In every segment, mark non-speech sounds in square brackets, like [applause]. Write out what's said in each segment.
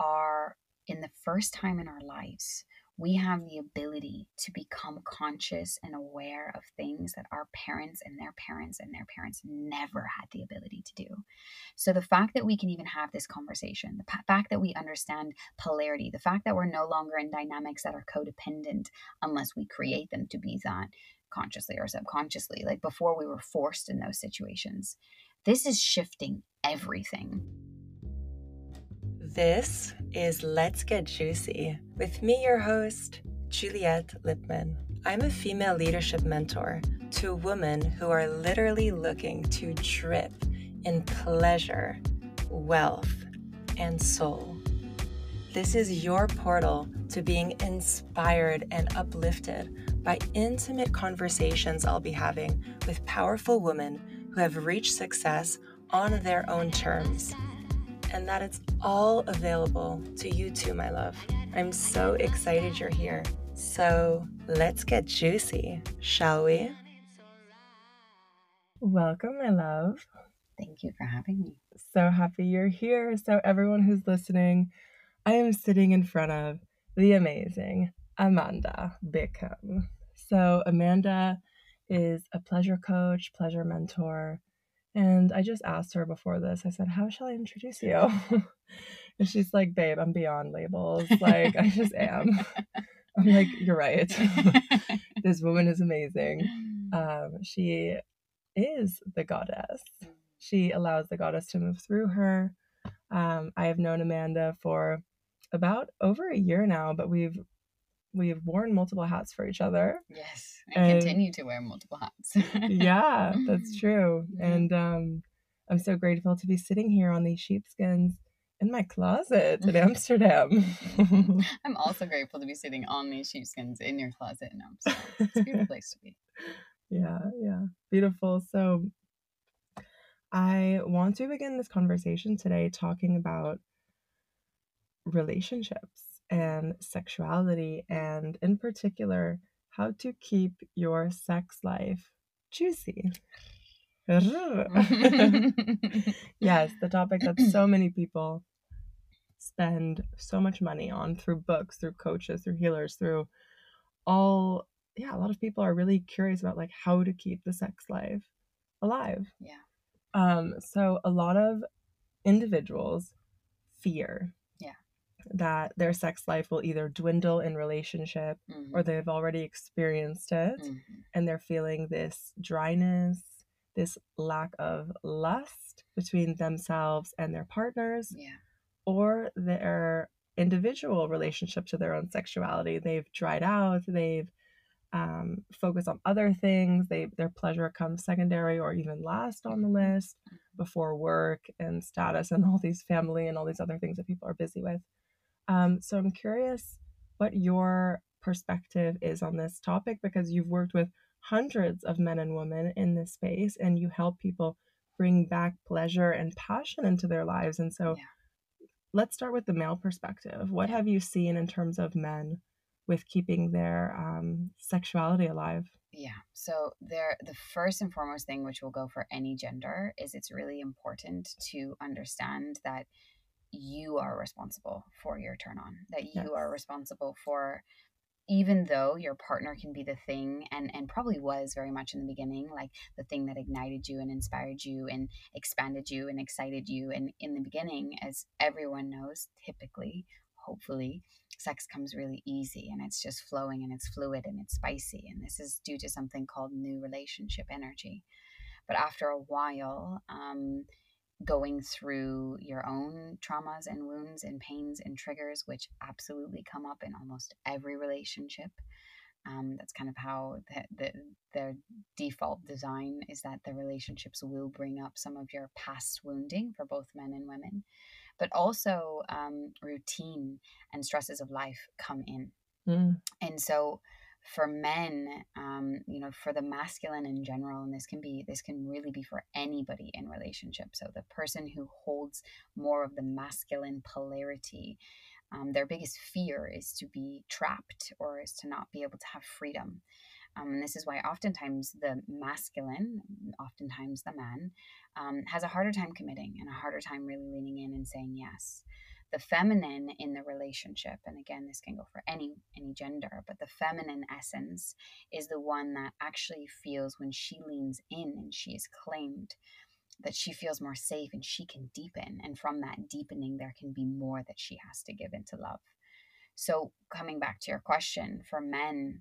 are in the first time in our lives we have the ability to become conscious and aware of things that our parents and their parents and their parents never had the ability to do. So, the fact that we can even have this conversation, the fact that we understand polarity, the fact that we're no longer in dynamics that are codependent unless we create them to be that consciously or subconsciously, like before we were forced in those situations, this is shifting everything. This is Let's Get Juicy with me, your host, Juliet Lippman. I'm a female leadership mentor to women who are literally looking to drip in pleasure, wealth, and soul. This is your portal to being inspired and uplifted by intimate conversations I'll be having with powerful women who have reached success on their own terms and that it's all available to you too, my love. I'm so excited you're here. So let's get juicy, shall we? Welcome, my love. Thank you for having me. So happy you're here. So, everyone who's listening, I am sitting in front of the amazing Amanda Biccum. So, Amanda is a pleasure coach, pleasure mentor, and I just asked her before this, I said, How shall I introduce you? [laughs] and she's like, Babe, I'm beyond labels. Like, I just am. [laughs] I'm like, You're right. [laughs] this woman is amazing. Um, she is the goddess. She allows the goddess to move through her. Um, I have known Amanda for about over a year now, but we've we've worn multiple hats for each other. Yes, and, and continue to wear multiple hats. [laughs] yeah, that's true. And um, I'm so grateful to be sitting here on these sheepskins in my closet in [laughs] Amsterdam. [laughs] I'm also grateful to be sitting on these sheepskins in your closet in Amsterdam. It's a beautiful place to be. Yeah, yeah, beautiful. So, I want to begin this conversation today talking about relationships and sexuality, and in particular, how to keep your sex life juicy. [laughs] [laughs] yes, the topic that so many people spend so much money on through books, through coaches, through healers, through all yeah, a lot of people are really curious about like how to keep the sex life alive. Yeah. Um so a lot of individuals fear that their sex life will either dwindle in relationship mm-hmm. or they've already experienced it mm-hmm. and they're feeling this dryness, this lack of lust between themselves and their partners, yeah. or their individual relationship to their own sexuality. They've dried out, they've um, focused on other things, they their pleasure comes secondary or even last on the mm-hmm. list before work and status and all these family and all these other things that people are busy with. Um, so I'm curious what your perspective is on this topic because you've worked with hundreds of men and women in this space and you help people bring back pleasure and passion into their lives. And so yeah. let's start with the male perspective. What have you seen in terms of men with keeping their um, sexuality alive? Yeah. So there the first and foremost thing which will go for any gender is it's really important to understand that you are responsible for your turn on, that you yes. are responsible for even though your partner can be the thing and and probably was very much in the beginning like the thing that ignited you and inspired you and expanded you and excited you and in the beginning as everyone knows typically hopefully sex comes really easy and it's just flowing and it's fluid and it's spicy and this is due to something called new relationship energy but after a while um going through your own traumas and wounds and pains and triggers, which absolutely come up in almost every relationship. Um, that's kind of how the, the, the default design is that the relationships will bring up some of your past wounding for both men and women, but also um, routine and stresses of life come in. Mm. And so for men um, you know for the masculine in general and this can be this can really be for anybody in relationship. So the person who holds more of the masculine polarity um, their biggest fear is to be trapped or is to not be able to have freedom. Um, and this is why oftentimes the masculine oftentimes the man um, has a harder time committing and a harder time really leaning in and saying yes the feminine in the relationship and again this can go for any any gender but the feminine essence is the one that actually feels when she leans in and she is claimed that she feels more safe and she can deepen and from that deepening there can be more that she has to give into love. So coming back to your question for men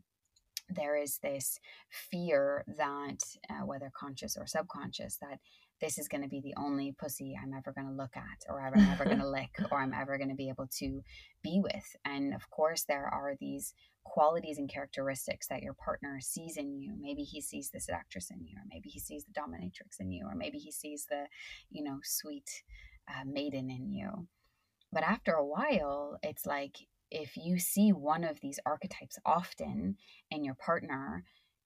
there is this fear that uh, whether conscious or subconscious that this is going to be the only pussy I'm ever going to look at, or I'm ever going [laughs] to lick, or I'm ever going to be able to be with. And of course, there are these qualities and characteristics that your partner sees in you. Maybe he sees the seductress in you, or maybe he sees the dominatrix in you, or maybe he sees the, you know, sweet uh, maiden in you. But after a while, it's like if you see one of these archetypes often in your partner,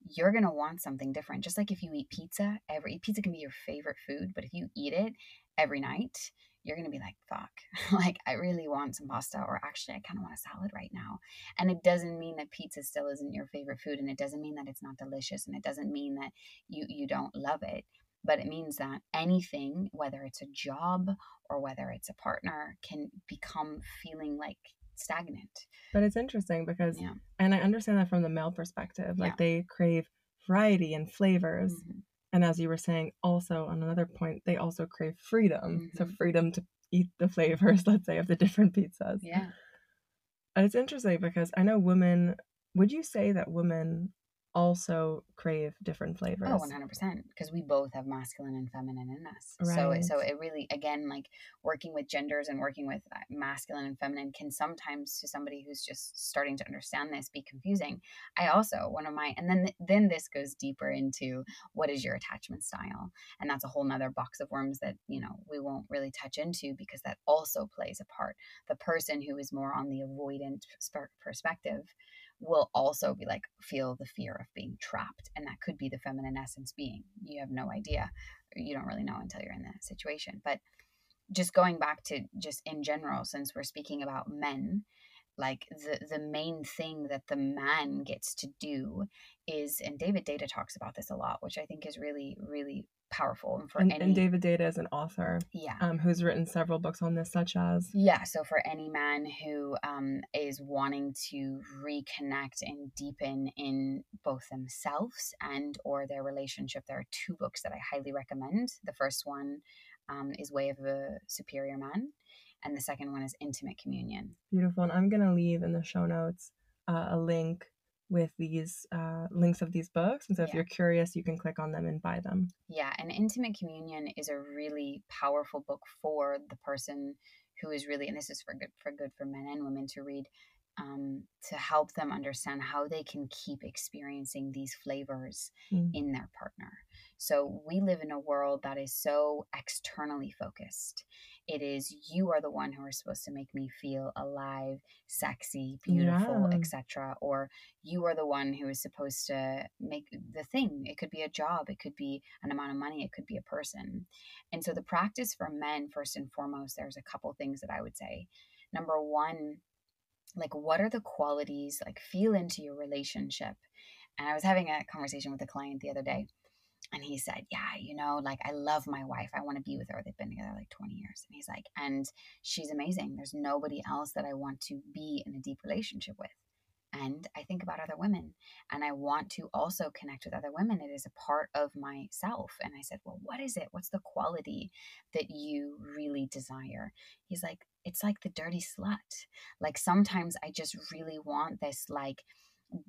you're going to want something different. Just like if you eat pizza, every pizza can be your favorite food, but if you eat it every night, you're going to be like, fuck, [laughs] like I really want some pasta, or actually, I kind of want a salad right now. And it doesn't mean that pizza still isn't your favorite food, and it doesn't mean that it's not delicious, and it doesn't mean that you, you don't love it. But it means that anything, whether it's a job or whether it's a partner, can become feeling like stagnant. But it's interesting because, yeah. and I understand that from the male perspective, like yeah. they crave variety and flavors. Mm-hmm. And as you were saying, also on another point, they also crave freedom. Mm-hmm. So, freedom to eat the flavors, [laughs] let's say, of the different pizzas. Yeah. And it's interesting because I know women, would you say that women also crave different flavors. Oh, 100%. Because we both have masculine and feminine in us. Right. So, so it really, again, like working with genders and working with uh, masculine and feminine can sometimes, to somebody who's just starting to understand this, be confusing. I also, one of my, and then, then this goes deeper into what is your attachment style? And that's a whole nother box of worms that, you know, we won't really touch into because that also plays a part. The person who is more on the avoidant perspective will also be like feel the fear of being trapped and that could be the feminine essence being. You have no idea. You don't really know until you're in the situation. But just going back to just in general since we're speaking about men like the the main thing that the man gets to do is and David Deida talks about this a lot which i think is really really powerful and for and, any and David Deida is an author yeah. um, who's written several books on this such as yeah so for any man who um, is wanting to reconnect and deepen in both themselves and or their relationship there are two books that i highly recommend. The first one um, is way of a superior man and the second one is intimate communion. Beautiful and i'm going to leave in the show notes uh, a link with these uh, links of these books. And so if yeah. you're curious, you can click on them and buy them. Yeah, and Intimate Communion is a really powerful book for the person who is really, and this is for good for good for men and women to read, um, to help them understand how they can keep experiencing these flavors mm. in their partner. So we live in a world that is so externally focused it is you are the one who are supposed to make me feel alive sexy beautiful yeah. etc or you are the one who is supposed to make the thing. It could be a job it could be an amount of money it could be a person. And so the practice for men first and foremost there's a couple things that i would say. Number one like what are the qualities like feel into your relationship? And i was having a conversation with a client the other day and he said, Yeah, you know, like I love my wife. I want to be with her. They've been together like 20 years. And he's like, And she's amazing. There's nobody else that I want to be in a deep relationship with. And I think about other women and I want to also connect with other women. It is a part of myself. And I said, Well, what is it? What's the quality that you really desire? He's like, It's like the dirty slut. Like sometimes I just really want this, like,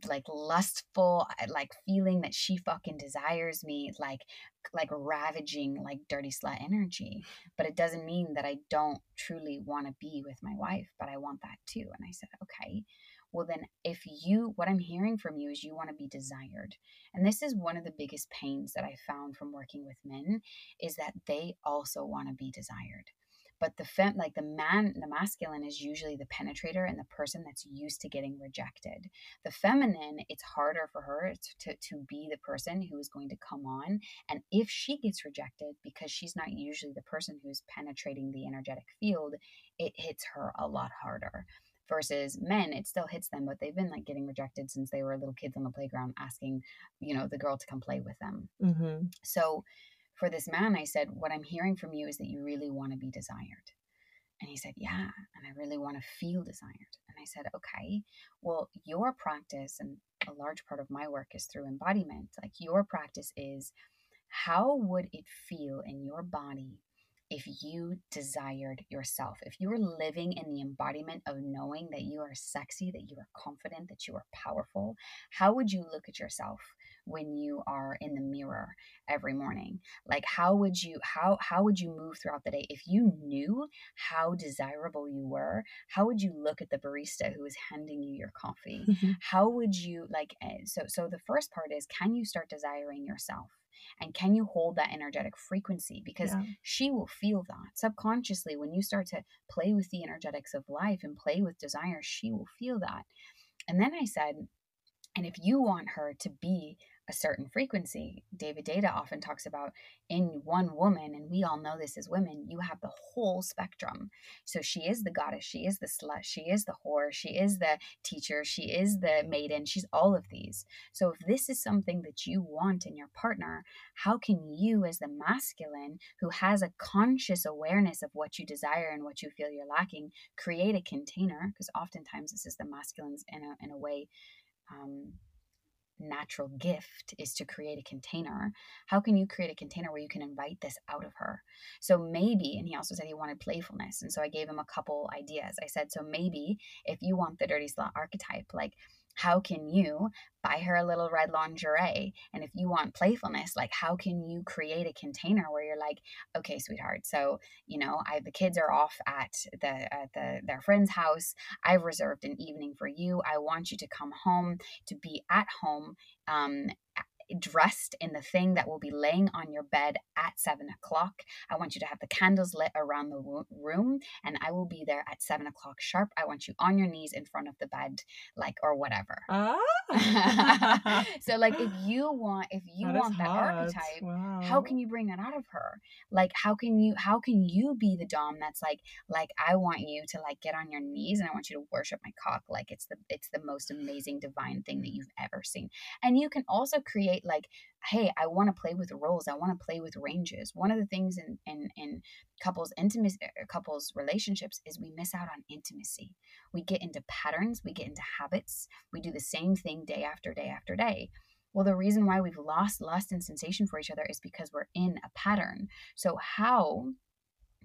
like lustful like feeling that she fucking desires me like like ravaging like dirty slut energy. But it doesn't mean that i don't truly want to be with my wife but i want that too. And i said okay well then if you what i'm hearing from you is you want to be desired. And this is one of the biggest pains that i found from working with men is that they also want to be desired but the fem like the man the masculine is usually the penetrator and the person that's used to getting rejected. The feminine it's harder for her to, to be the person who is going to come on and if she gets rejected because she's not usually the person who's penetrating the energetic field it hits her a lot harder. Versus men it still hits them but they've been like getting rejected since they were little kids on the playground asking you know the girl to come play with them. Mm-hmm. so for this man, I said, What I'm hearing from you is that you really want to be desired. And he said, Yeah. And I really want to feel desired. And I said, Okay, well, your practice, and a large part of my work is through embodiment, like your practice is how would it feel in your body if you desired yourself, if you were living in the embodiment of knowing that you are sexy, that you are confident, that you are powerful, how would you look at yourself when you are in the mirror every morning? Like how would you how how would you move throughout the day if you knew how desirable you were? How would you look at the barista who is handing you your coffee? how would you like eh, so so the first part is can you start desiring yourself? and can you hold that energetic frequency because yeah. she will feel that subconsciously when you start to play with the energetics of life and play with desire she will feel that and then i said and if you want her to be a certain frequency. David Deida often talks about in one woman, and we all know this as women, you have the whole spectrum. So she is the goddess, she is the slut, she is the whore, she is the teacher, she is the maiden, she's all of these. So if this is something that you want in your partner, how can you, as the masculine who has a conscious awareness of what you desire and what you feel you're lacking, create a container? Because oftentimes this is the masculines in a, in a way. Um, natural gift is to create a container, how can you create a container where you can invite this out of her? So maybe, and he also said he wanted playfulness. And so I gave him a couple ideas. I said, so maybe if you want the dirty slut archetype, like how can you buy her a little red lingerie? And if you want playfulness like how can you create a container where you're like okay sweetheart so you know i the kids are off at the at the their friend's house. I've reserved an evening for you. I want you to come home to be at home um dressed in the thing that will be laying on your bed at seven o'clock. I want you to have the candles lit around the room, and I will be there at seven o'clock sharp. I want you on your knees in front of the bed, like or whatever. Ah. [laughs] so, like, if you want, if you that want that hot. archetype, wow. how can you bring that out of her? Like, how can you, how can you be the dom that's like, like, I want you to like get on your knees and I want you to worship my cock, like it's the, it's the most amazing divine thing that you've ever seen. And you can also create right? Like, hey, I want to play with roles. I want to play with ranges. One of the things in in in couples intimacy uh, couples relationships is we miss out on intimacy. We get into patterns, we get into habits. We do the same thing day after day after day. Well, the reason why we've lost lust and sensation for each other is because we're in a pattern. So how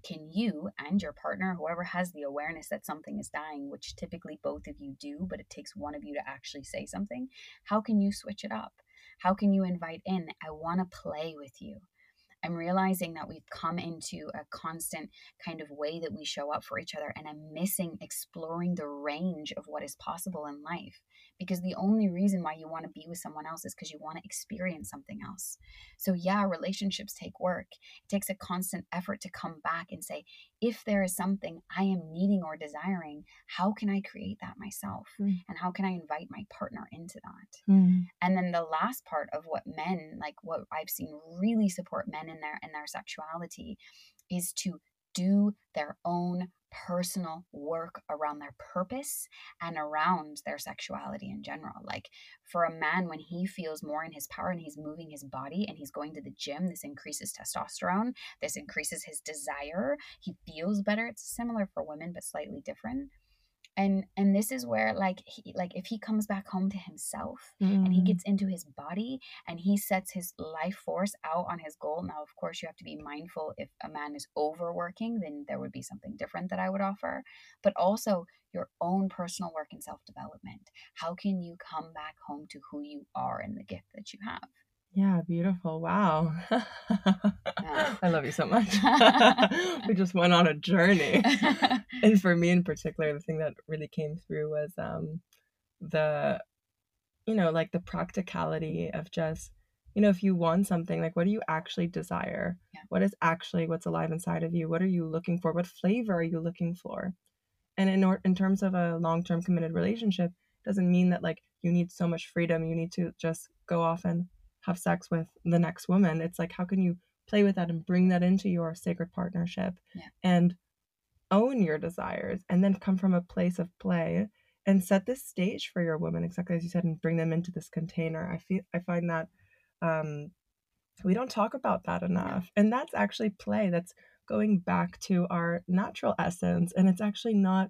can you and your partner, whoever has the awareness that something is dying, which typically both of you do, but it takes one of you to actually say something, how can you switch it up? How can you invite in? I want to play with you. I'm realizing that we've come into a constant kind of way that we show up for each other, and I'm missing exploring the range of what is possible in life because the only reason why you want to be with someone else is because you want to experience something else. So, yeah, relationships take work. It takes a constant effort to come back and say, if there is something I am needing or desiring, how can I create that myself? Mm. And how can I invite my partner into that? Mm. And then the last part of what men, like what I've seen really support men in their in their sexuality is to do their own personal work around their purpose and around their sexuality in general. Like for a man, when he feels more in his power and he's moving his body and he's going to the gym, this increases testosterone, this increases his desire. He feels better. It's similar for women, but slightly different and and this is where like he like if he comes back home to himself mm. and he mm. gets into his body and he sets his life force out on his goal now of course you have to be mindful if a man is overworking then there would be something different that i would offer but also your own personal work and self development how can you come back home to who you are and the gift that you have yeah, beautiful. Wow. Yeah. [laughs] I love you so much. [laughs] we just went on a journey. [laughs] and for me in particular, the thing that really came through was um the you know, like the practicality of just you know, if you want something, like what do you actually desire? Yeah. What is actually what's alive inside of you? What are you looking for? What flavor are you looking for? And in or- in terms of a long-term committed relationship, doesn't mean that like you need so much freedom, you need to just go off and have sex with the next woman. It's like, how can you play with that and bring that into your sacred partnership yeah. and own your desires and then come from a place of play and set this stage for your woman, exactly as you said, and bring them into this container. I feel I find that um, we don't talk about that enough, yeah. and that's actually play. That's going back to our natural essence. And it's actually not,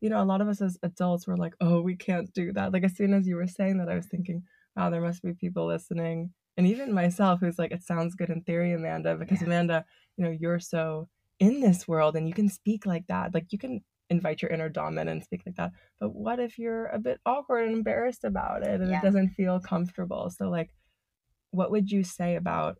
you know, a lot of us as adults were like, oh, we can't do that. Like, as soon as you were saying that, I was thinking, wow, there must be people listening. And even myself, who's like, it sounds good in theory, Amanda, because yeah. Amanda, you know, you're so in this world and you can speak like that. Like, you can invite your inner dominant and speak like that. But what if you're a bit awkward and embarrassed about it and yeah. it doesn't feel comfortable? So, like, what would you say about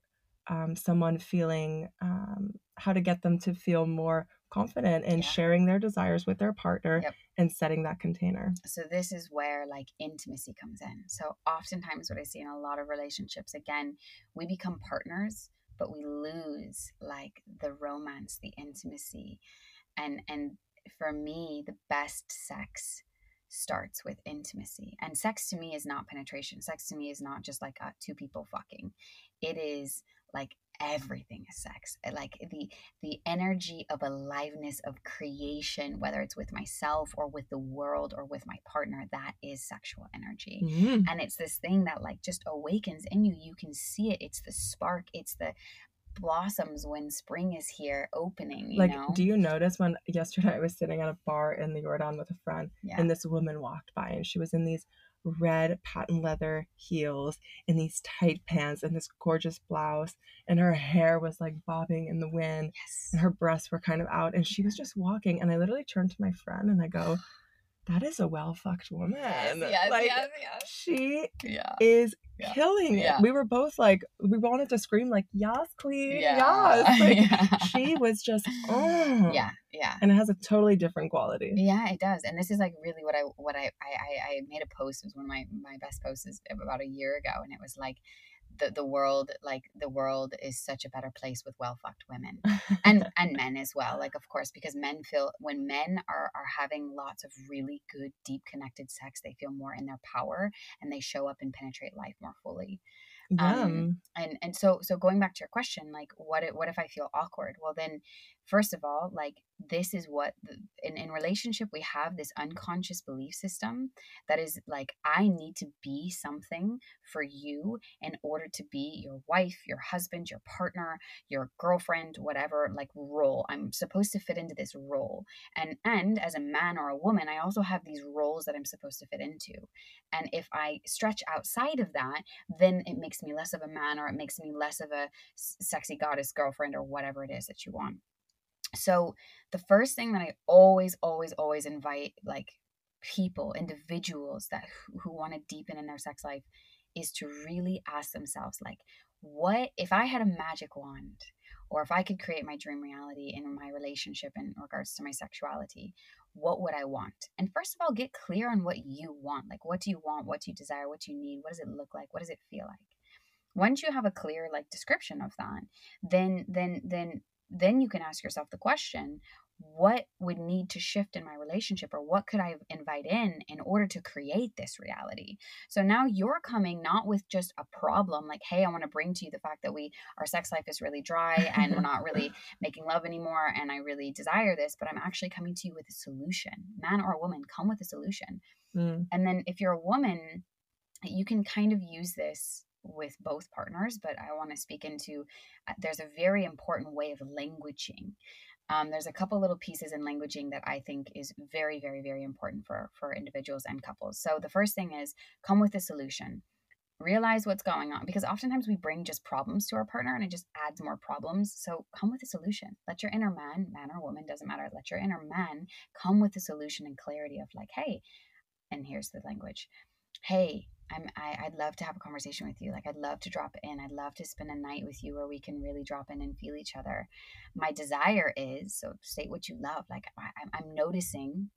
um, someone feeling um, how to get them to feel more confident in yeah. sharing their desires with their partner yep. and setting that container. So this is where like intimacy comes in. So oftentimes what I see in a lot of relationships again, we become partners but we lose like the romance, the intimacy. And and for me the best sex starts with intimacy. And sex to me is not penetration. Sex to me is not just like uh, two people fucking. It is like everything is sex eh, like the the energy of aliveness of creation whether it's with myself or with the world or with my partner that is sexual energy mm-hmm. and it's this thing that like just awakens in you you can see it it's the spark it's the blossoms when spring is here opening like know? do you notice when yesterday i was sitting at a bar in the Jordaan with a friend yeah. and this woman walked by and she was in these red patent leather heels and these tight pants and this gorgeous blouse and her hair was like bobbing in the wind yes. and her breasts were kind of out and she was just walking and i literally turned to my friend and i go that is a well fucked woman. Yes, yes, like, yes, yes. She yeah. is yeah. killing it. Yeah. We were both like, we wanted to scream like, "Yas, queen, yeah. yes!" [laughs] Like, yeah. She was just, [laughs] oh. yeah, yeah. And it has a totally different quality. Yeah, it does. And this is like really what I what I I I made a post. It was one of my my best posts about a year ago, and it was like the, the world like the world is such a better place with well fucked women [laughs] and and men as well like of course because men feel when men are are having lots of really good deep connected sex they feel more in their power and they show up and penetrate life more fully. Yeah. Um, and and so so going back to your question like what if, what if i feel awkward? Well then first of all like this is what the, in, in relationship we have this unconscious belief system that is like i need to be something for you in order to be your wife your husband your partner your girlfriend whatever like role. I'm supposed to fit into this role. And and as a man or a woman i also have these roles that i'm supposed to fit into. And if i stretch outside of that then it makes me less of a man or it makes me less of a sexy goddess girlfriend or whatever it is that you want so the first thing that I always, always, always invite like people, individuals that who, who want to deepen in their sex life is to really ask themselves like, what if I had a magic wand or if I could create my dream reality in my relationship in regards to my sexuality, what would I want? And first of all, get clear on what you want. Like, what do you want? What do you desire? What do you need? What does it look like? What does it feel like? Once you have a clear like description of that, then then then then you can ask yourself the question what would need to shift in my relationship or what could i invite in in order to create this reality? So now you're coming not with just a problem like hey i want to bring to you the fact that we our sex life is really dry and we're not really [laughs] making love anymore and i really desire this but i'm actually coming to you with a solution. Man or woman come with a solution. Mm. and then if you're a woman you can kind of use this with both partners, but I want to speak into uh, there's a very important way of languaging. Um, there's a couple little pieces in languaging that I think is very, very, very important for for individuals and couples. So the first thing is come with a solution. Realize what's going on because oftentimes we bring just problems to our partner and it just adds more problems. So come with a solution. Let your inner man, man or woman, doesn't matter. Let your inner man come with a solution and clarity of like, hey, and here's the language. Hey, I'm I, I'd love to have a conversation with you. Like I'd love to drop in. I'd love to spend a night with you where we can really drop in and feel each other. My desire is so state what you love. Like I, I'm noticing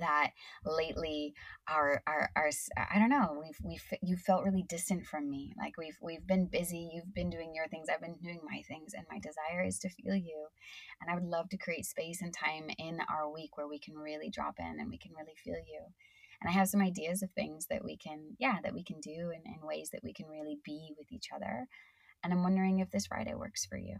that lately our, our our I don't know we've we've you felt really distant from me like we've we've been busy you've been doing your things I've been doing my things and my desire is to feel you and I would love to create space and time in our week where we can really drop in and we can really feel you and I have some ideas of things that we can, yeah, that we can do and, and ways that we can really be with each other. And I'm wondering if this Friday works for you.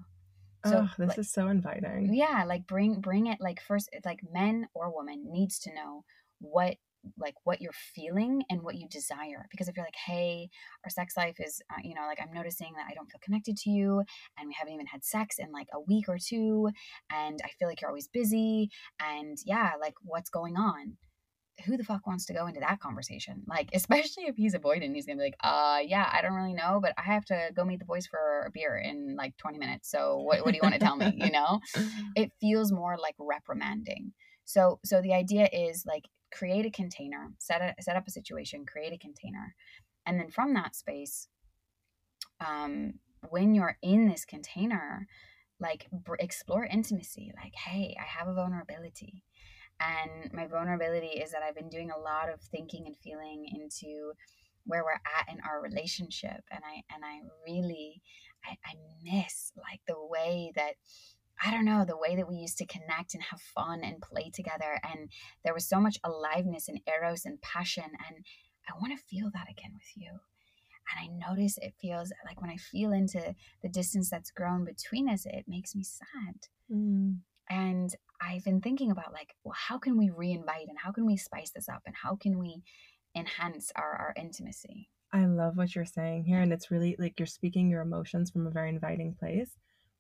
So, oh, this like, is so inviting. Yeah, like bring bring it like first like men or woman needs to know what like what you're feeling and what you desire because if you're like hey our sex life is uh, you know like i'm noticing that i don't feel connected to you and we haven't even had sex in like a week or two and i feel like you're always busy and yeah like what's going on who the fuck wants to go into that conversation? Like, [laughs] especially if he's avoiding, he's gonna be like, uh, yeah, I don't really know, but I have to go meet the boys for a beer in like 20 minutes. So what, what do you want to tell me? You know, [laughs] it feels more like reprimanding. So, so the idea is like create a container, set a, set up a situation, create a container, and then from that space, um, when you're in this container, like br- explore intimacy. Like, hey, I have a vulnerability and my vulnerability is that I've been doing a lot of thinking and feeling into where we're at in our relationship. And I and I really I, I miss like the way that I don't know, the way that we used to connect and have fun and play together. And there was so much aliveness and eros and passion. And I want to feel that again with you. And I notice it feels like when I feel into the distance that's grown between us, it makes me sad. Mm. And I've been thinking about like, well, how can we reinvite and how can we spice this up and how can we enhance our, our intimacy? I love what you're saying here. Mm. And it's really like you're speaking your emotions from a very inviting place.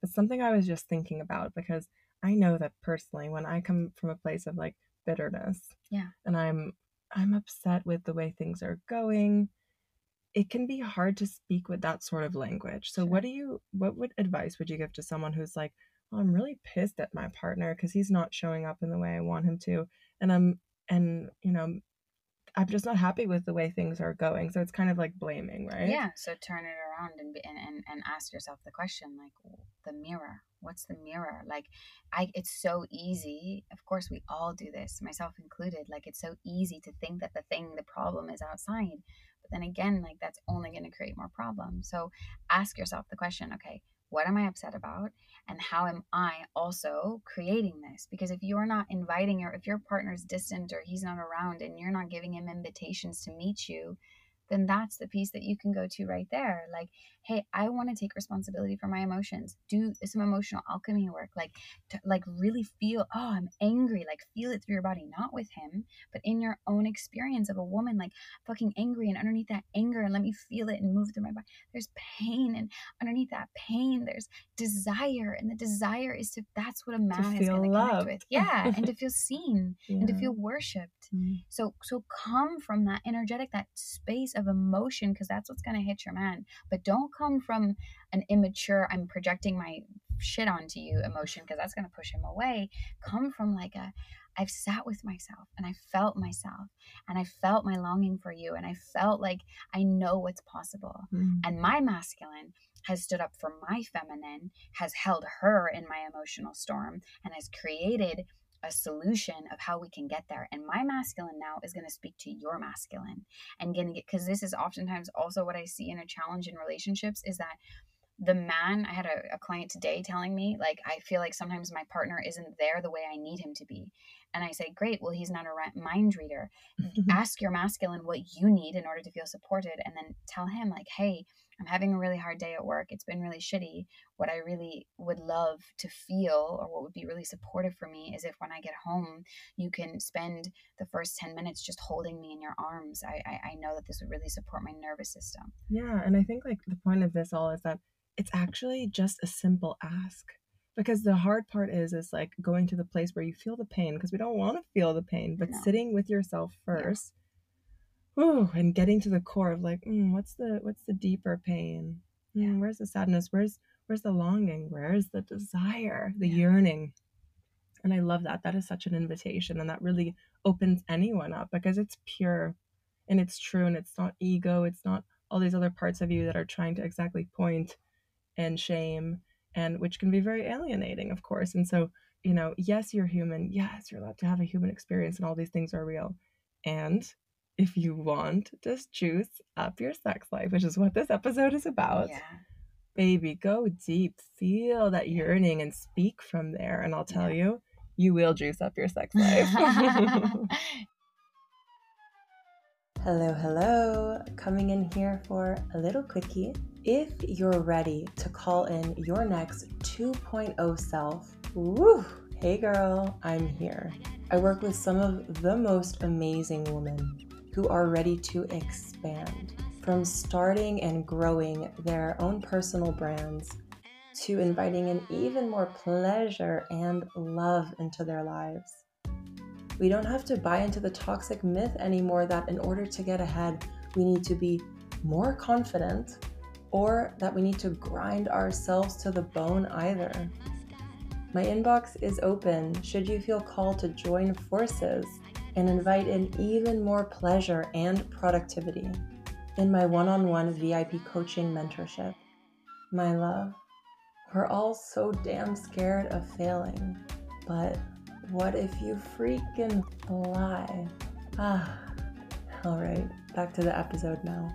But something I was just thinking about because I know that personally, when I come from a place of like bitterness, yeah, and I'm I'm upset with the way things are going, it can be hard to speak with that sort of language. So, sure. what do you, what would advice would you give to someone who's like, I'm really pissed at my partner because he's not showing up in the way I want him to. And I'm, and, you know, I'm just not happy with the way things are going. So it's kind of like blaming, right? Yeah. So turn it around and, and, and, and ask yourself the question like, the mirror. What's the mirror? Like, I, it's so easy. Of course, we all do this, myself included. Like, it's so easy to think that the thing, the problem is outside. But then again, like, that's only going to create more problems. So ask yourself the question okay, what am I upset about? And how am I also creating this? Because if you're not inviting or if your partner's distant or he's not around and you're not giving him invitations to meet you, then that's the piece that you can go to right there. Like, hey, I want to take responsibility for my emotions. Do some emotional alchemy work. Like, to, like really feel, oh, I'm angry. Like, feel it through your body, not with him, but in your own experience of a woman, like fucking angry, and underneath that anger, and let me feel it and move through my body. There's pain, and underneath that pain, there's desire, and the desire is to. That's what a man is going to connect with. [laughs] Yeah, and to feel seen yeah. and to feel worshipped. Mm. So, so come from that energetic, that space of of emotion because that's what's going to hit your man. But don't come from an immature, I'm projecting my shit onto you emotion because that's going to push him away. Come from like a, I've sat with myself and I felt myself and I felt my longing for you and I felt like I know what's possible. Mm. And my masculine has stood up for my feminine, has held her in my emotional storm, and has created a solution of how we can get there. And my masculine now is going to speak to your masculine and going to get, because this is oftentimes also what I see in a challenge in relationships is that the man, I had a, a client today telling me, like, I feel like sometimes my partner isn't there the way I need him to be. And I say, great, well, he's not a mind reader. Mm-hmm. Ask your masculine what you need in order to feel supported, and then tell him, like, hey, I'm having a really hard day at work. It's been really shitty. What I really would love to feel, or what would be really supportive for me, is if when I get home, you can spend the first 10 minutes just holding me in your arms. I, I, I know that this would really support my nervous system. Yeah. And I think, like, the point of this all is that it's actually just a simple ask because the hard part is is like going to the place where you feel the pain because we don't want to feel the pain but no. sitting with yourself first Ooh, and getting to the core of like, mm, what's the what's the deeper pain? Mm, where's the sadness? Where's where's the longing? Where's the desire? The yeah. yearning? And I love that. That is such an invitation, and that really opens anyone up because it's pure, and it's true, and it's not ego. It's not all these other parts of you that are trying to exactly point and shame, and which can be very alienating, of course. And so, you know, yes, you're human. Yes, you're allowed to have a human experience, and all these things are real. And if you want, just juice up your sex life, which is what this episode is about. Yeah. Baby, go deep, feel that yearning and speak from there. And I'll tell yeah. you, you will juice up your sex [laughs] life. [laughs] [laughs] hello, hello. Coming in here for a little quickie. If you're ready to call in your next 2.0 self, woo, Hey girl, I'm here. I work with some of the most amazing women who are ready to expand from starting and growing their own personal brands to inviting in even more pleasure and love into their lives. We don't have to buy into the toxic myth anymore that in order to get ahead, we need to be more confident or that we need to grind ourselves to the bone either. My inbox is open should you feel called to join forces and invite in even more pleasure and productivity in my one on one VIP coaching mentorship. My love, we're all so damn scared of failing, but what if you freaking fly? Ah, all right, back to the episode now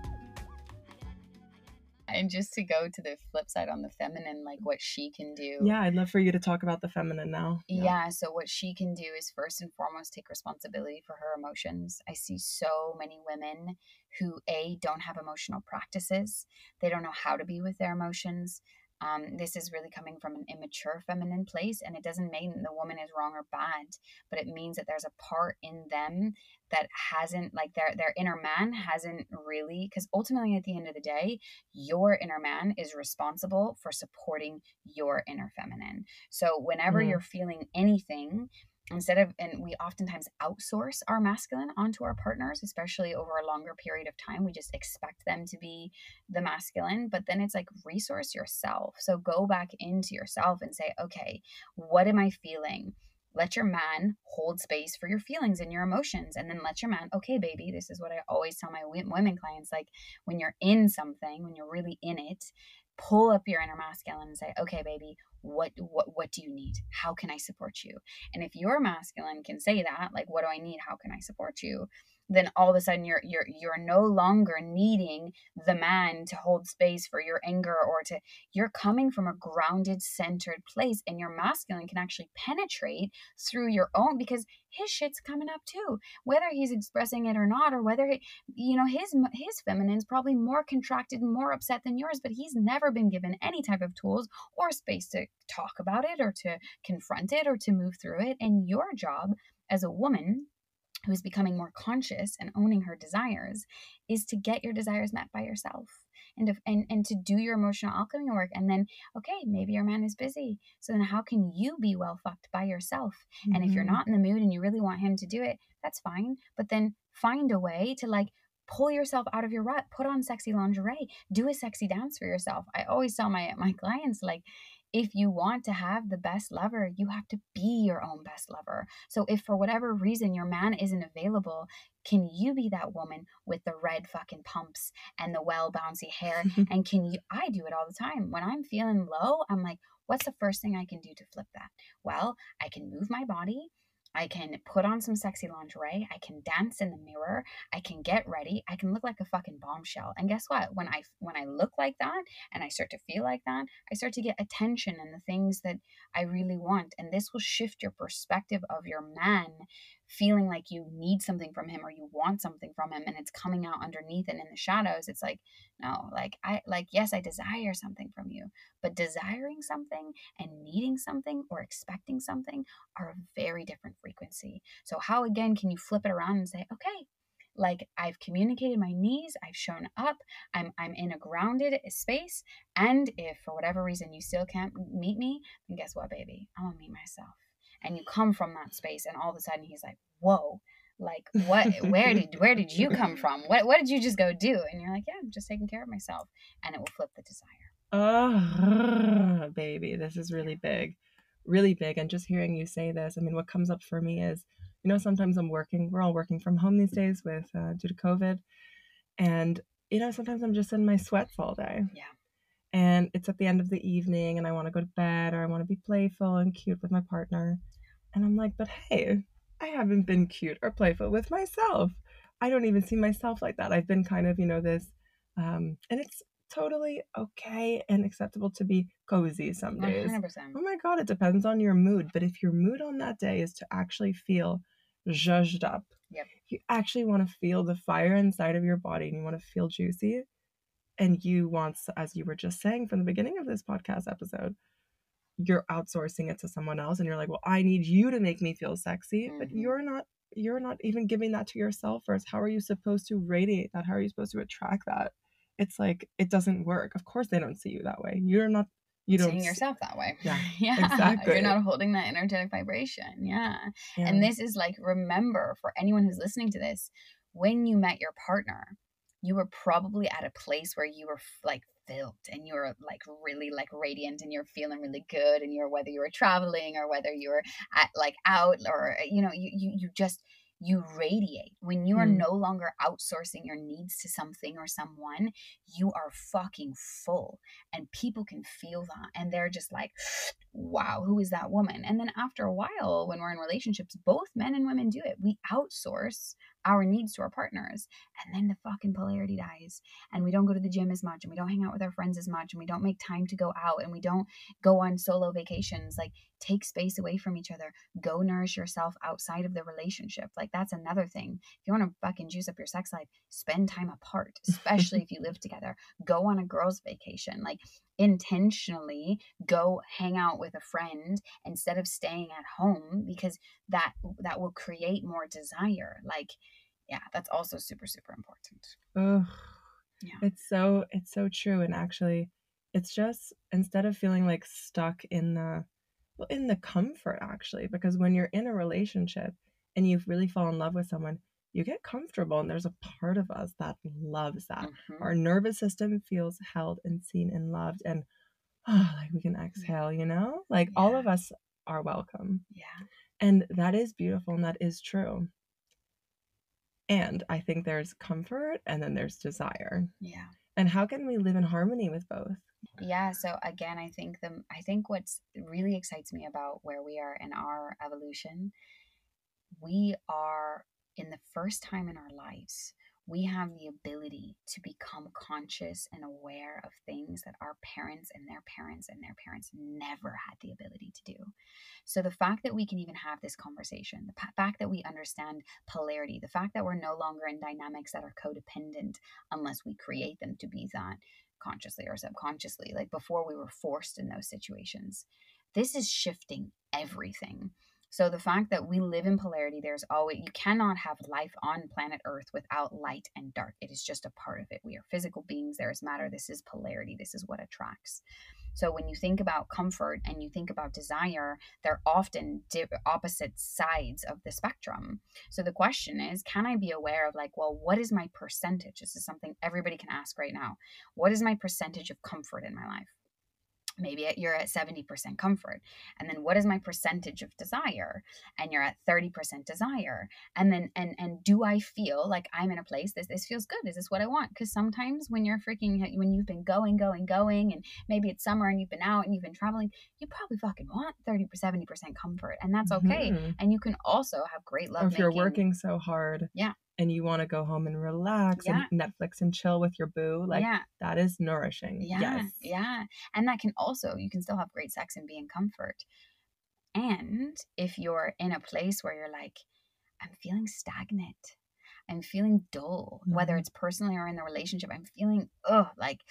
and just to go to the flip side on the feminine like what she can do yeah i'd love for you to talk about the feminine now yeah. yeah. so what she can do is first and foremost take responsibility for her emotions i see so many women who a don't have emotional practices they don't know how to be with their emotions um, this is really coming from an immature feminine place, and it doesn't mean the woman is wrong or bad, but it means that there's a part in them that hasn't, like their their inner man hasn't really, because ultimately at the end of the day, your inner man is responsible for supporting your inner feminine. So whenever mm. you're feeling anything instead of and we oftentimes outsource our masculine onto our partners especially over a longer period of time. We just expect them to be the masculine but then it's like resource yourself. So go back into yourself and say okay what am i feeling? Let your man hold space for your feelings and your emotions and then let your man okay baby this is what i always tell my women clients like when you're in something when you're really in it pull up your inner masculine and say okay baby what what what do you need? How can i support you? And if your masculine can say that like what do i need? How can i support you then all of a sudden you're you're you're no longer needing the man to hold space for your anger or to you're coming from a grounded centered place and your masculine can actually penetrate through your own because his shit's coming up too. Whether he's expressing it or not or whether he, you know his his feminine's probably more contracted and more upset than yours but he's never been given any type of tools or space to talk about it or to confront it or to move through it. And your job as a woman who is becoming more conscious and owning her desires is to get your desires met by yourself and to, and, and to do your emotional alchemy work and then okay maybe your man is busy so then how can you be well fucked by yourself mm-hmm. and if you're mm-hmm. not in the mood and you really want him to do it that's fine but then find a way to like pull yourself out of your rut put on sexy lingerie do a sexy dance for yourself i always tell my my clients like if you want to have the best lover, you have to be your own best lover. So if for whatever reason your man isn't available, can you be that woman with the red fucking pumps and the well bouncy hair? [laughs] and can you, I do it all the time. When I'm feeling low, I'm like, what's the first thing I can do to flip that? Well, I can move my body. I can put on some sexy lingerie. I can dance in the mirror. I can get ready. I can look like a fucking bombshell. And guess what? When I when I look like that and I start to feel like that, I start to get attention and the things that I really want. And this will shift your perspective of your man feeling like you need something from him or you want something from him and it's coming out underneath and in the shadows it's like no like i like yes i desire something from you but desiring something and needing something or expecting something are a very different frequency so how again can you flip it around and say okay like I've communicated my needs, I've shown up, I'm I'm in a grounded space, and if for whatever reason you still can't meet me, then guess what, baby? I'm gonna meet myself and you come from that space and all of a sudden he's like whoa like what [laughs] where did where did you come from? What what did you just go do? And you're like yeah i'm just taking care of myself and it will flip the desire. Oh baby this is really big really big and just hearing you say this i mean what comes up for me is you know sometimes i'm working we're all working from home these days with uh, due to covid and you know sometimes i'm just in my sweats all day. Yeah and it's at the end of the evening and I want to go to bed or I want to be playful and cute with my partner. And I'm like, but hey, I haven't been cute or playful with myself. I don't even see myself like that. I've been kind of, you know, this, um, and it's totally okay and acceptable to be cozy some days. 100%. Oh my God, it depends on your mood. But if your mood on that day is to actually feel zhuzhed up, yep. you actually want to feel the fire inside of your body and you want to feel juicy, and you want as you were just saying from the beginning of this podcast episode you're outsourcing it to someone else and you're like well i need you to make me feel sexy but Mhm. you're not you're not even giving that to yourself first how are you supposed to radiate that how are you supposed to attract that it's like it doesn't work of course they don't see you that way you're not you don't seeing yourself that way. Yeah, [laughs] yeah. exactly. You're not holding that energetic vibration. Yeah. yeah. And this is like, remember for anyone who's listening to this, when you met your partner, you were probably at a place where you were like filled and you were like really like radiant and you're feeling really good and you're whether you were traveling or whether you were at like out or you know you you, you just you radiate. When you are Mm. no longer outsourcing your needs to something or someone you are fucking full and people can feel that and they're just like [sniffs] wow who is that woman? And then after a while when we're in relationships both men and women do it. We outsource our needs to our partners and then the fucking polarity dies and we don't go to the gym as much and we don't hang out with our friends as much and we don't make time to go out and we don't go on solo vacations like take space away from each other go nourish yourself outside of the relationship like that's another thing. If you want to fucking juice up your sex life spend time apart especially if you live [laughs] together go on a girls vacation like intentionally go hang out with a friend instead of staying at home because that that will create more desire like yeah that's also super super important Ugh. Yeah. It's so it's so true and actually it's just instead of feeling like stuck in the well in the comfort actually because when you're in a relationship and you really fall in love with someone you get comfortable and there's a part of us that loves that. Mhm. Our nervous system feels held and seen and loved and oh, like we can exhale, you know? Like all of us are welcome. yeah And that is beautiful and that is true. And I think there's comfort and then there's desire. yeah And how can we live in harmony with both? yeah so again i think the i think what's really excites me about where we are in our evolution we are in the first time in our lives we have the ability to become conscious and aware of things that our parents and their parents and their parents never had the ability to do. So, the fact that we can even have this conversation, the fact that we understand polarity, the fact that we're no longer in dynamics that are codependent unless we create them to be that consciously or subconsciously, like before we were forced in those situations, this is shifting everything. So the fact that we live in polarity, there's always you cannot have life on planet Earth without light and dark. It is just a part of it. We are physical beings. There is matter. This is polarity. This is what attracts. So when you think about comfort and you think about desire, they're often opposite sides of the spectrum. So the question is, can I be aware of like, well, what is my percentage? This is something everybody can ask right now. What is my percentage of comfort in my life? Maybe you're at 70% comfort and then what is my percentage of desire? And you're at 30% desire. And then and and do i feel like i'm in a place this this feels good is this what i want? Because sometimes when you're freaking when you've been going going going and maybe it's summer and you've been out and you've been traveling you probably fucking want 30 70% comfort and that's okay. Mhm. and you can also have great love if you're working so hard. Yeah. And you want to go home and relax and Netflix and chill with your boo, like yeah that is nourishing. Yeah, yes. yeah. And that can also, you can still have great sex and be in comfort. And if you're in a place where you're like, I'm feeling stagnant, I'm feeling dull, whether Mhm. it's personally or in the relationship, I'm feeling, oh, like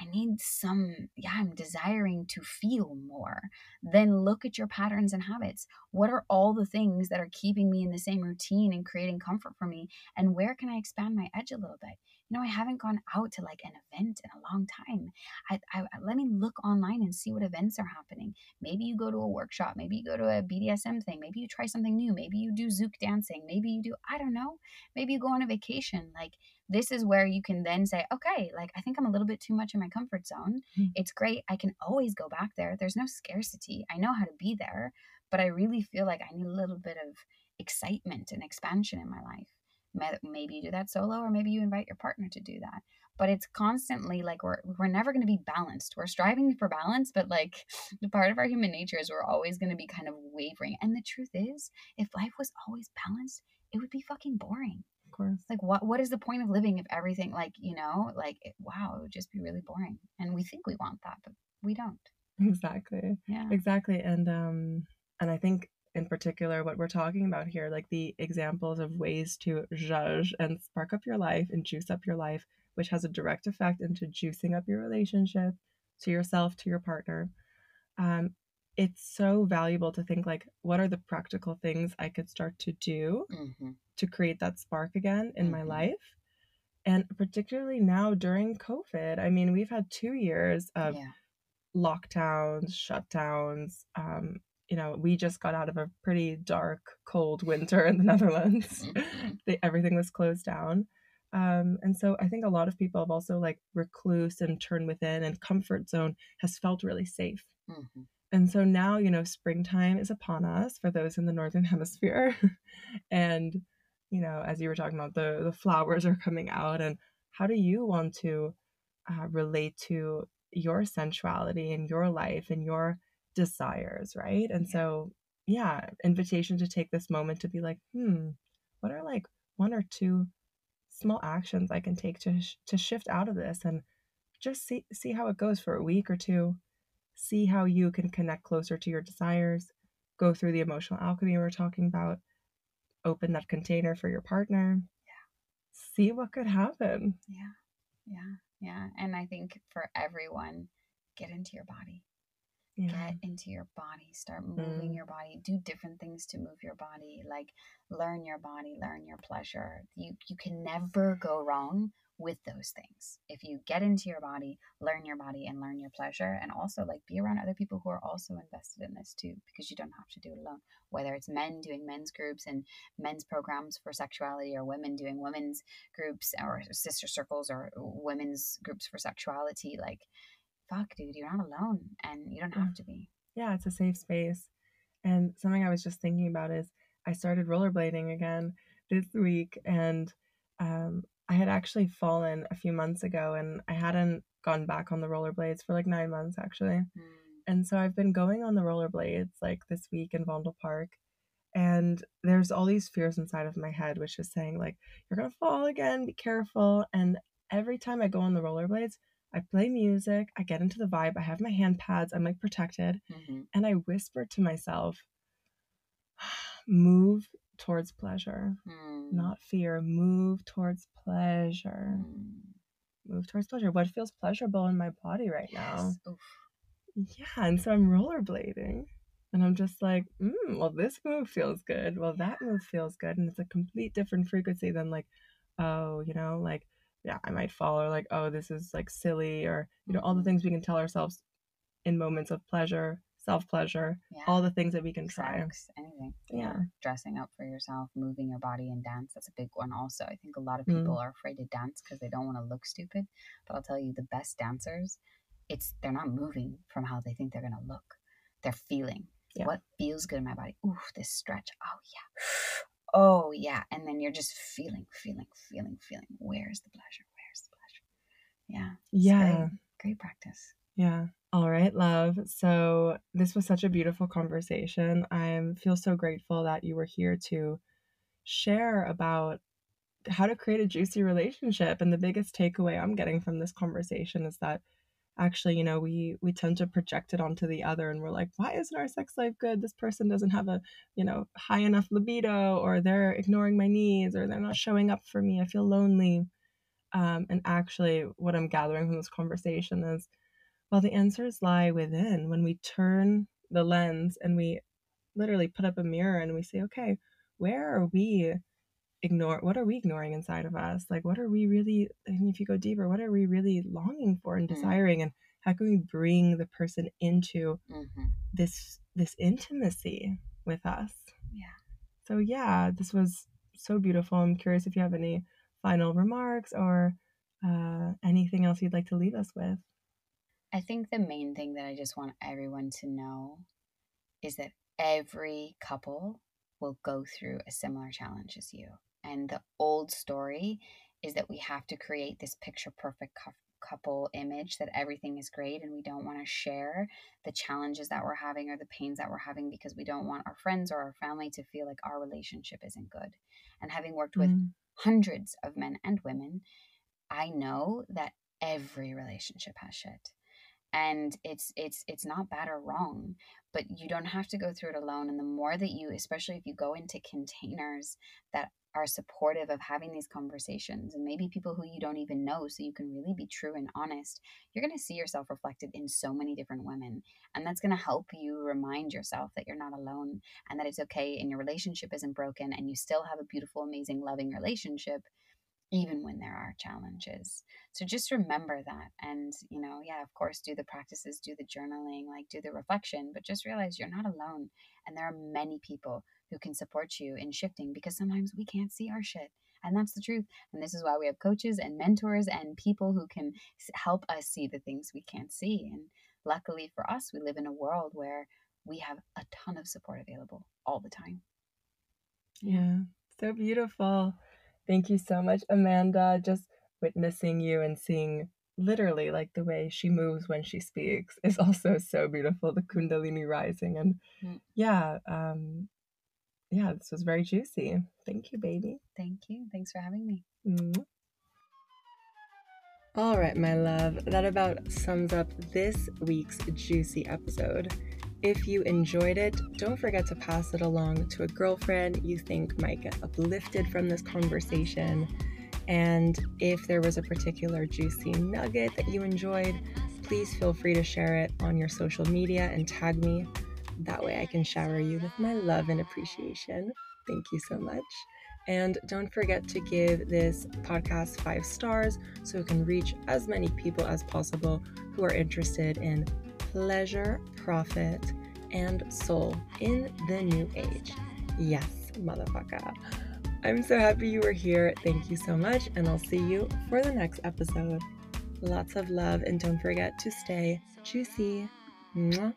I need some, yeah, I'm desiring to feel more. Then look at your patterns and habits. What are all the things that are keeping me in the same routine and creating comfort for me? And where can I expand my edge a little bit? Know, I haven't gone out to like an event in a long time. I, I let me look online and see what events are happening. Maybe you go to a workshop, maybe you go to a BDSM thing, maybe you try something new, maybe you do Zouk dancing, maybe you do I don't know, maybe you go on a vacation. Like this is where you can then say, okay, like I think I'm a little bit too much in my comfort zone. Mm. It's great. I can always go back there. There's no scarcity. I know how to be there, but I really feel like I need a little bit of excitement and expansion in my life. Ma- Maybe you do that solo, or maybe you invite your partner to do that. But it's constantly like we're we're never going to be balanced. We're striving for balance, but like [laughs] the part of our human nature is we're always going to be kind of wavering. And the truth is, if life was always balanced, it would be fucking boring Of course. like what what is the point of living if everything like you know like it, wow it would just be really boring and we think we want that but we don't Exactly. yeah Exactly. And um and I think in particular what we're talking about here, like the examples of ways to judge and spark up your life and juice up your life, which has a direct effect into juicing up your relationship to yourself, to your partner. Um it's so valuable to think like what are the practical things I could start to do Mm-hmm. to create that spark again in my Mhm. life. And particularly now during COVID, I mean, we've had two years of Yeah. lockdowns, shutdowns. Um, you know, we just got out of a pretty dark, cold winter in the [laughs] Netherlands. [laughs] Mhm. they, everything was closed down. Um, and so I think a lot of people have also like recluse and turn within and comfort zone has felt really safe. Mhm. And so now, you know, springtime is upon us for those in the northern [laughs] hemisphere. and, you know, as you were talking about, the the flowers are coming out and how do you want to uh, relate to your sensuality and your life and your desires, right? And Yeah. so, yeah, invitation to take this moment to be like, hmm, what are like one or two small actions I can take to sh- to shift out of this and just see see how it goes for a week or two. See how you can connect closer to your desires. Go through the emotional alchemy we we're talking about. Open that container for your partner. See what could happen. Yeah. Yeah. Yeah. And I think for everyone, get into your body. Yeah. Get into your body. Start moving Mm. your body. Do different things to move your body. Like learn your body, learn your pleasure. You you can never go wrong with those things. If you get into your body, learn your body and learn your pleasure and also like be around other people who are also invested in this too because you don't have to do it alone. Whether it's men doing men's groups and men's programs for sexuality or women doing women's groups or sister circles or women's groups for sexuality like fuck dude you're not alone and you don't have to be yeah, it's a safe space. And something I was just thinking about is I started rollerblading again this week, and um, I had actually fallen a few months ago, and I hadn't gone back on the rollerblades for like nine months actually. Mm, And so I've been going on the rollerblades like this week in Vondel Park. And there's all these fears inside of my head, which is saying, like, you're going to fall again, be careful. And every time I go on the rollerblades, I play music, I get into the vibe, I have my hand pads, I'm like protected, mhm. and I whisper to myself, move towards pleasure, Mm, not fear, move towards pleasure. mm. Move towards pleasure. What feels pleasurable in my body right now? Oof. Yeah, and so I'm rollerblading. And I'm just like, mm, well, this move feels good. Well, that move feels good. And it's a complete different frequency than like, oh, you know, like, yeah, I might fall or like, oh, this is like silly or, you know, all the Mhm. things we can tell ourselves in moments of pleasure, self pleasure, Yeah. all the things that we can try. Sex, anything. Yeah. Dressing up for yourself, moving your body and dance. That's a big one also. I think a lot of Mm. people are afraid to dance because they don't want to look stupid. But I'll tell you, the best dancers, it's they're not moving from how they think they're gonna look. They're feeling. Yeah. What feels good in my body? Ooh, this stretch. Oh yeah. Oh yeah. And then you're just feeling, feeling, feeling, feeling. Where's the pleasure? Where's the pleasure? Yeah. Yeah. Great, great practice. Yeah. All right, love. So this was such a beautiful conversation. I feel so grateful that you were here to share about how to create a juicy relationship. And the biggest takeaway I'm getting from this conversation is that actually, you know, we we tend to project it onto the other and we're like, why isn't our sex life good? This person doesn't have a, you know, high enough libido or they're ignoring my needs or they're not showing up for me. I feel lonely. Um, and actually what I'm gathering from this conversation is well, the answers lie within when we turn the lens and we literally put up a mirror and we say, okay, where are we ignore what are we ignoring inside of us? Like what are we really and if you go deeper, what are we really longing for and Mm. desiring and how can we bring the person into hmm this this intimacy with us? Yeah. So yeah, this was so beautiful. I'm curious if you have any final remarks or uh, anything else you'd like to leave us with. I think the main thing that I just want everyone to know is that every couple will go through a similar challenge as you. And the old story is that we have to create this picture perfect cou- couple image that everything is great and we don't want to share the challenges that we're having or the pains that we're having because we don't want our friends or our family to feel like our relationship isn't good. And having worked with Mm. hundreds of men and women, I know that every relationship has shit. And it's it's it's not bad or wrong, but you don't have to go through it alone. And the more that you, especially if you go into containers that are supportive of having these conversations and maybe people who you don't even know so you can really be true and honest you're going to see yourself reflected in so many different women and that's going to help you remind yourself that you're not alone and that it's okay and your relationship isn't broken and you still have a beautiful amazing loving relationship even when there are challenges. So just remember that. And, you know, yeah, of course, do the practices, do the journaling, like do the reflection, but just realize you're not alone. And there are many people who can support you in shifting because sometimes we can't see our shit. And that's the truth. And this is why we have coaches and mentors and people who can help us see the things we can't see. And luckily for us, we live in a world where we have a ton of support available all the time. Yeah, so beautiful. Thank you so much, Amanda. Just witnessing you and seeing literally like the way she moves when she speaks is [laughs] also so beautiful. The Kundalini rising. And mm. yeah, um, yeah, this was very juicy. Thank you, baby. Thank you. Thanks for having me. Mm. All right, my love, that about sums up this week's juicy episode. If you enjoyed it, don't forget to pass it along to a girlfriend you think might get uplifted from this conversation. And if there was a particular juicy nugget that you enjoyed, please feel free to share it on your social media and tag me. That way I can shower you with my love and appreciation. Thank you so much. And don't forget to give this podcast five stars so it can reach as many people as possible who are interested in pleasure, profit, and soul in the new age. Yes, motherfucker. I'm so happy you were here. Thank you so much, and I'll see you for the next episode. Lots of love, and don't forget to stay juicy. Mwah.